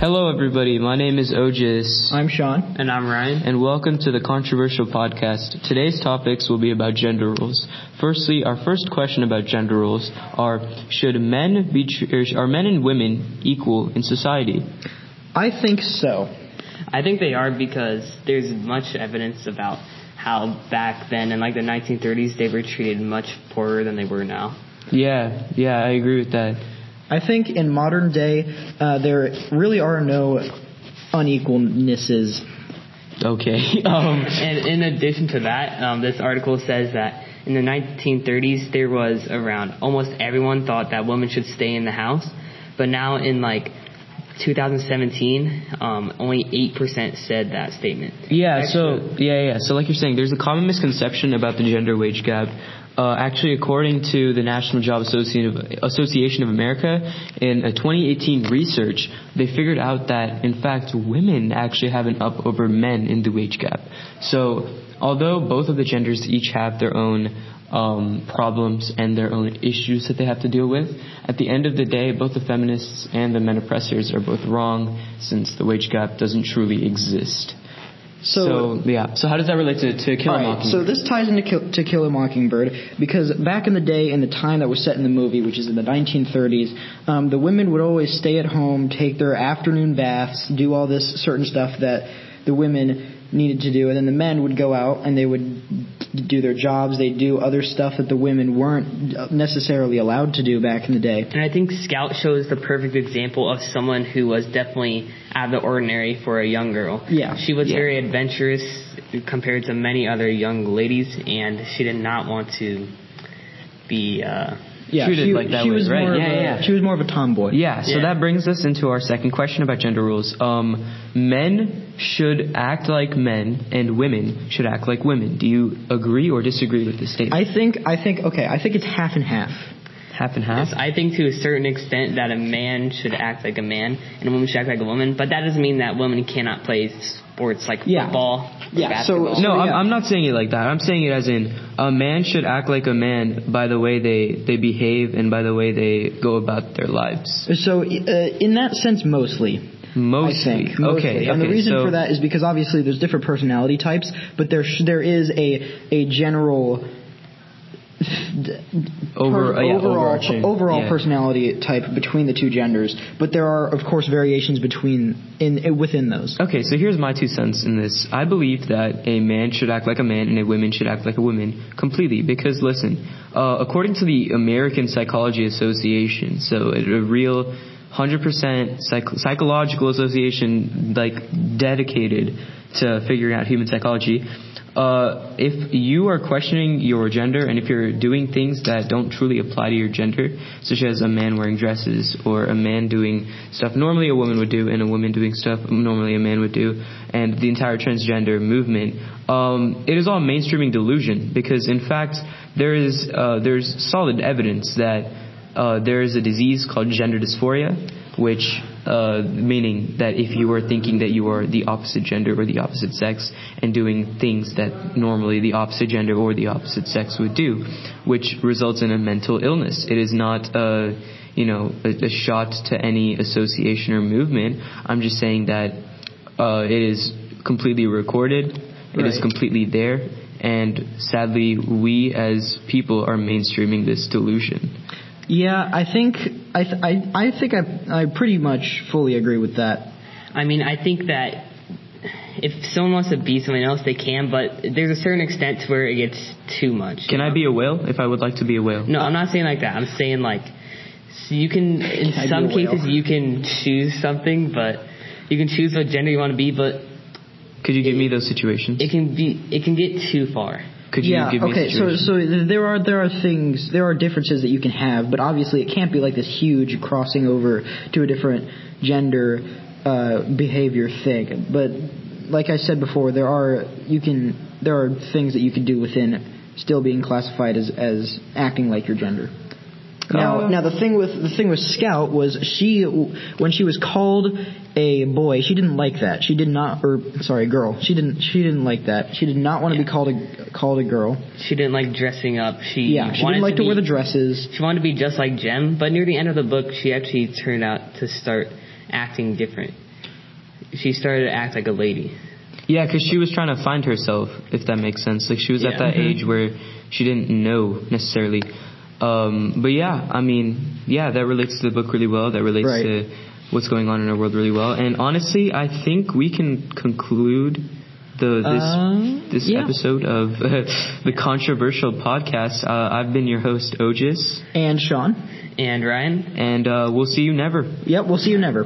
Hello, everybody. My name is Ojas. I'm Sean. And I'm Ryan. And welcome to the Controversial Podcast. Today's topics will be about gender roles. Firstly, our first question about gender roles are: Should men be are men and women equal in society? I think so. I think they are because there's much evidence about how back then in like the 1930s they were treated much poorer than they were now. Yeah, yeah, I agree with that. I think in modern day uh, there really are no unequalnesses. Okay. Um, and in addition to that, um, this article says that in the 1930s there was around almost everyone thought that women should stay in the house, but now in like 2017, um, only 8% said that statement. Yeah, so yeah, yeah. So like you're saying, there's a common misconception about the gender wage gap. Uh, actually, according to the National Job Association of America, in a 2018 research, they figured out that in fact women actually have an up over men in the wage gap. So although both of the genders each have their own um, problems and their own issues that they have to deal with. At the end of the day, both the feminists and the men oppressors are both wrong since the wage gap doesn't truly exist. So, so yeah. So how does that relate to, to Kill a right, Mockingbird? So this ties into Kill, to Kill a Mockingbird because back in the day, in the time that was set in the movie, which is in the 1930s, um, the women would always stay at home, take their afternoon baths, do all this certain stuff that the women needed to do, and then the men would go out and they would do their jobs. They'd do other stuff that the women weren't necessarily allowed to do back in the day. And I think Scout shows the perfect example of someone who was definitely out of the ordinary for a young girl. Yeah. She was yeah. very adventurous compared to many other young ladies, and she did not want to be. Uh, yeah, treated she, like that she way, was right? More yeah, a, yeah. She was more of a tomboy. Yeah, so yeah. that brings us into our second question about gender rules. Um, men should act like men, and women should act like women. Do you agree or disagree with this statement? I think, I think, okay, I think it's half and half. Half and half. Yes, I think to a certain extent that a man should act like a man and a woman should act like a woman, but that doesn't mean that women cannot play sports like yeah. football. Yeah. Basketball. So, no, yeah. I'm, I'm not saying it like that. I'm saying it as in a man should act like a man by the way they they behave and by the way they go about their lives. So, uh, in that sense, mostly. Mostly. I think. Mostly. Okay. And okay, the reason so for that is because obviously there's different personality types, but there sh- there is a a general over, per, uh, yeah, overall overall yeah. personality type between the two genders, but there are of course variations between in within those. Okay, so here's my two cents in this. I believe that a man should act like a man and a woman should act like a woman completely because listen, uh, according to the American Psychology Association, so a, a real 100% psych- psychological association like dedicated to figuring out human psychology uh, if you are questioning your gender and if you're doing things that don't truly apply to your gender, such as a man wearing dresses or a man doing stuff normally a woman would do and a woman doing stuff normally a man would do, and the entire transgender movement, um, it is all mainstreaming delusion because in fact there is uh, there's solid evidence that uh, there is a disease called gender dysphoria, which uh, meaning that if you are thinking that you are the opposite gender or the opposite sex and doing things that normally the opposite gender or the opposite sex would do, which results in a mental illness. It is not a you know a, a shot to any association or movement. I'm just saying that uh, it is completely recorded. It right. is completely there. And sadly, we as people are mainstreaming this delusion. Yeah, I think I th- I, I think I I pretty much fully agree with that. I mean, I think that if someone wants to be something else, they can, but there's a certain extent to where it gets too much. Can know? I be a whale if I would like to be a whale? No, I'm not saying like that. I'm saying like so you can in can some cases you can choose something, but you can choose what gender you want to be, but could you give me those situations? It can be it can get too far. Could you yeah, give me okay. So, so there are there are things there are differences that you can have, but obviously it can't be like this huge crossing over to a different gender uh, behavior thing. But like I said before, there are you can there are things that you can do within still being classified as as acting like your gender. Now, now the thing with the thing with Scout was she, when she was called a boy, she didn't like that. She did not, or sorry, girl. She didn't. She didn't like that. She did not want to be called a called a girl. She didn't like dressing up. She Yeah, she wanted didn't like to, be, wear the dresses. She wanted to be just like Jem, but near the end of the book, she actually turned out to start acting different. She started to act like a lady. Yeah, because she was trying to find herself, if that makes sense. Like she was at Yeah. that Mhm. age where she didn't know necessarily. Um, but yeah, I mean, yeah, that relates to the book really well. That relates Right. to what's going on in our world really well. And honestly, I think we can conclude the this Um, this yeah. episode of the controversial podcast. Uh, I've been your host, Ojas, And Sean. And Ryan, and uh, we'll see you never. Yep, we'll see you never.